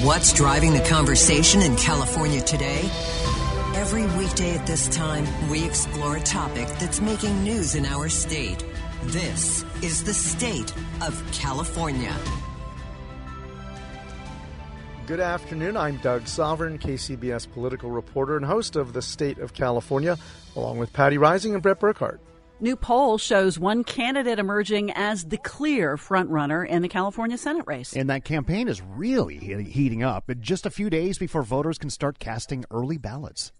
What's driving the conversation in California today? Every weekday at this time, we explore a topic that's making news in our state. This is the state of California. Good afternoon. I'm Doug Sovern, KCBS political reporter and host of The State of California, along with Patti Reising and Bret Burkhart. New poll shows one candidate emerging as the clear frontrunner in the California Senate race. And that campaign is really heating up just a few days before voters can start casting early ballots.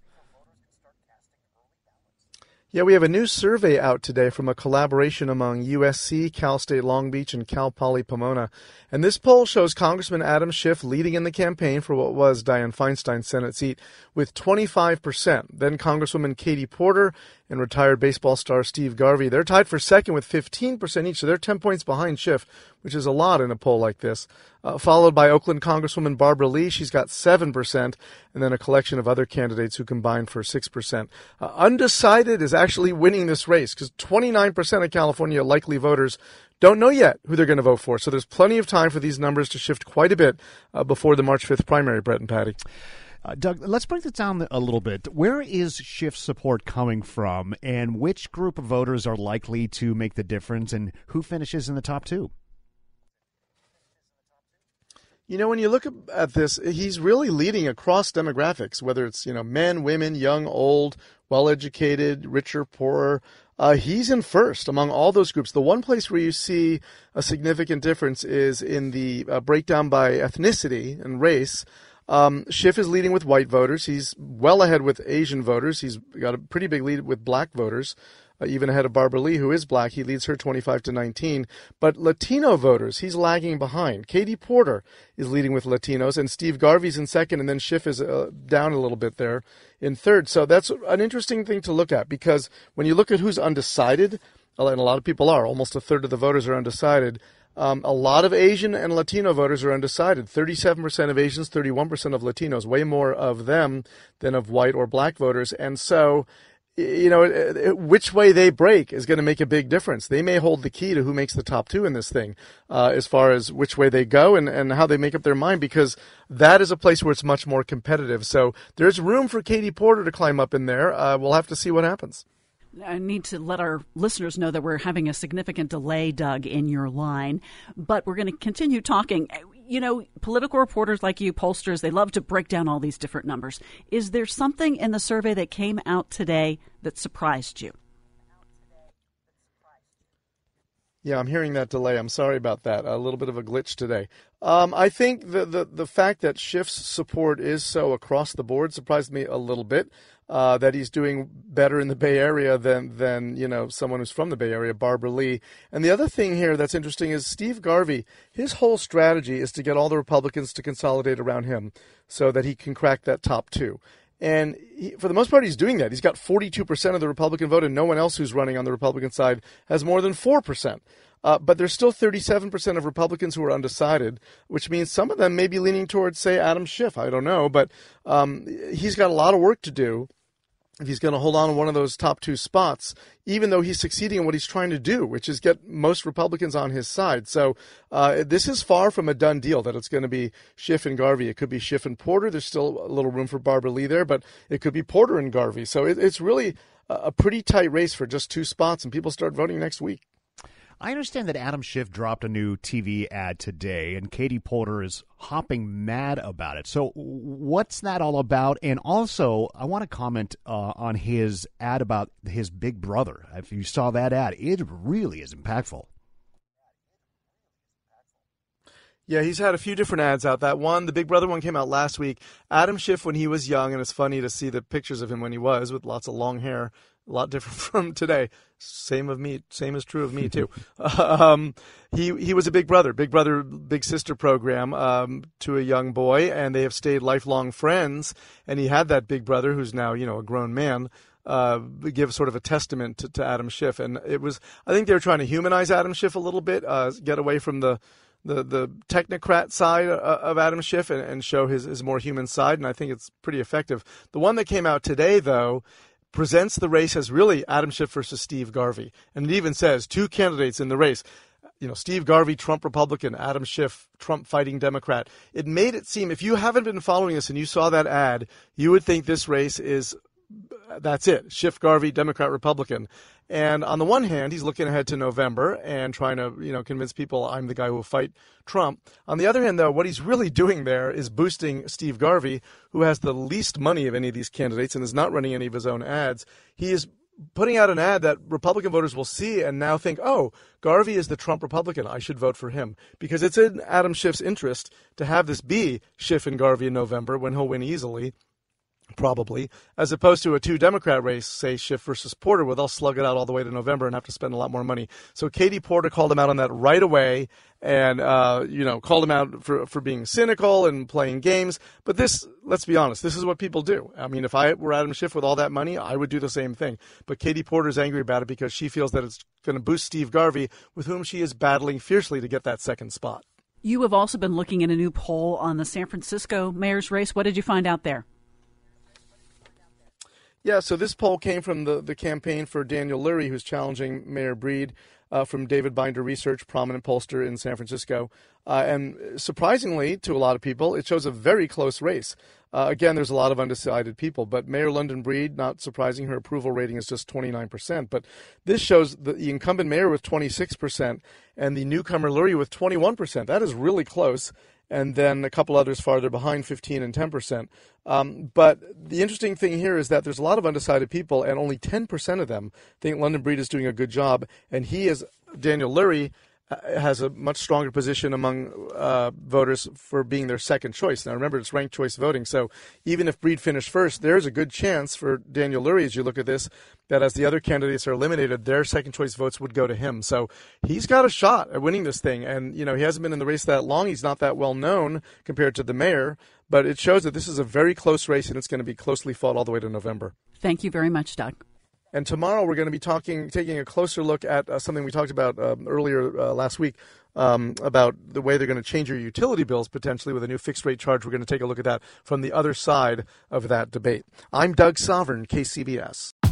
Yeah, we have a new survey out today from a collaboration among USC, Cal State Long Beach, and Cal Poly Pomona. And this poll shows Congressman Adam Schiff leading in the campaign for what was Dianne Feinstein's Senate seat with 25%. Then Congresswoman Katie Porter and retired baseball star Steve Garvey. They're tied for second with 15% each, so they're 10 points behind Schiff, which is a lot in a poll like this. Uh, followed by Oakland Congresswoman Barbara Lee. She's got 7%, and then a collection of other candidates who combined for 6%. Uh, undecided is actually winning this race because 29% of California likely voters don't know yet who they're going to vote for. So there's plenty of time for these numbers to shift quite a bit uh, before the March 5th primary, Bret and Patti. Uh, Doug, let's break this down a little bit. Where is Schiff support coming from, and which group of voters are likely to make the difference, and who finishes in the top two? You know, when you look at this, he's really leading across demographics, whether it's, you know, men, women, young, old, well educated, richer, poorer. Uh, he's in first among all those groups. The one place where you see a significant difference is in the uh, breakdown by ethnicity and race. Um, Schiff is leading with white voters. He's well ahead with Asian voters. He's got a pretty big lead with black voters, uh, even ahead of Barbara Lee, who is black. He leads her 25 to 19. But Latino voters, he's lagging behind. Katie Porter is leading with Latinos, and Steve Garvey's in second, and then Schiff is uh, down a little bit there in third. So that's an interesting thing to look at because when you look at who's undecided, and a lot of people are, almost a third of the voters are undecided. Um, a lot of Asian and Latino voters are undecided. 37% of Asians, 31% of Latinos, way more of them than of white or black voters. And so, you know, which way they break is going to make a big difference. They may hold the key to who makes the top two in this thing, uh, as far as which way they go and, and how they make up their mind, because that is a place where it's much more competitive. So there's room for Katie Porter to climb up in there. Uh, we'll have to see what happens. I need to let our listeners know that we're having a significant delay, Doug, in your line, but we're going to continue talking. You know, political reporters like you, pollsters, they love to break down all these different numbers. Is there something in the survey that came out today that surprised you? Yeah, I'm hearing that delay. I'm sorry about that. A little bit of a glitch today. Um, I think the, the the fact that Schiff's support is so across the board surprised me a little bit. Uh, that he's doing better in the Bay Area than than you know someone who's from the Bay Area, Barbara Lee. And the other thing here that's interesting is Steve Garvey. His whole strategy is to get all the Republicans to consolidate around him, so that he can crack that top two. And he, for the most part, he's doing that. He's got 42% of the Republican vote, and no one else who's running on the Republican side has more than 4%. Uh, but there's still 37% of Republicans who are undecided, which means some of them may be leaning towards, say, Adam Schiff. I don't know. But um, he's got a lot of work to do if he's going to hold on to one of those top two spots, even though he's succeeding in what he's trying to do, which is get most Republicans on his side. So uh, this is far from a done deal that it's going to be Schiff and Garvey. It could be Schiff and Porter. There's still a little room for Barbara Lee there, but it could be Porter and Garvey. So it, it's really a pretty tight race for just two spots, and people start voting next week. I understand that Adam Schiff dropped a new TV ad today, and Katie Porter is hopping mad about it. So, what's that all about? And also, I want to comment uh, on his ad about his big brother. If you saw that ad, it really is impactful. Yeah, he's had a few different ads out. That one, the Big Brother one, came out last week. Adam Schiff when he was young, and it's funny to see the pictures of him when he was with lots of long hair, a lot different from today. Same of me, same is true of me too. um, he he was a Big Brother, Big Brother, Big Sister program um, to a young boy, and they have stayed lifelong friends. And he had that Big Brother, who's now you know a grown man. Uh, give sort of a testament to, to Adam Schiff, and it was. I think they were trying to humanize Adam Schiff a little bit, uh, get away from the the the technocrat side uh, of Adam Schiff and, and show his, his more human side, and I think it's pretty effective. The one that came out today, though, presents the race as really Adam Schiff versus Steve Garvey, and it even says two candidates in the race. You know, Steve Garvey, Trump Republican, Adam Schiff, Trump fighting Democrat. It made it seem, if you haven't been following this and you saw that ad, you would think this race is that's it. Schiff Garvey, Democrat, Republican. And on the one hand, he's looking ahead to November and trying to, you know, convince people I'm the guy who will fight Trump. On the other hand, though, what he's really doing there is boosting Steve Garvey, who has the least money of any of these candidates and is not running any of his own ads. He is putting out an ad that Republican voters will see and now think, oh, Garvey is the Trump Republican. I should vote for him. Because it's in Adam Schiff's interest to have this be Schiff and Garvey in November when he'll win easily probably, as opposed to a two Democrat race, say Schiff versus Porter, where they'll slug it out all the way to November and have to spend a lot more money. So Katie Porter called him out on that right away, and uh, you know called him out for for being cynical and playing games. But this, let's be honest, this is what people do. I mean, if I were Adam Schiff with all that money, I would do the same thing. But Katie Porter's angry about it because she feels that it's going to boost Steve Garvey, with whom she is battling fiercely to get that second spot. You have also been looking at a new poll on the San Francisco mayor's race. What did you find out there? Yeah, so this poll came from the, the campaign for Daniel Lurie, who's challenging Mayor Breed uh, from David Binder Research, prominent pollster in San Francisco. Uh, and surprisingly to a lot of people, it shows a very close race. Uh, again, there's a lot of undecided people, but Mayor London Breed, not surprising, her approval rating is just 29%. But this shows the, the incumbent mayor with 26% and the newcomer Lurie with 21%. That is really close and then a couple others farther behind, 15 and 10 percent. Um, but the interesting thing here is that there's a lot of undecided people, and only 10 percent of them think London Breed is doing a good job, and he is Daniel Lurie has a much stronger position among uh, voters for being their second choice. Now, remember, it's ranked choice voting. So even if Breed finished first, there's a good chance for Daniel Lurie, as you look at this, that as the other candidates are eliminated, their second choice votes would go to him. So he's got a shot at winning this thing. And, you know, he hasn't been in the race that long. He's not that well known compared to the mayor. But it shows that this is a very close race and it's going to be closely fought all the way to November. Thank you very much, Doug. And tomorrow we're going to be talking, taking a closer look at uh, something we talked about uh, earlier uh, last week um, about the way they're going to change your utility bills potentially with a new fixed rate charge. We're going to take a look at that from the other side of that debate. I'm Doug Sovern, KCBS.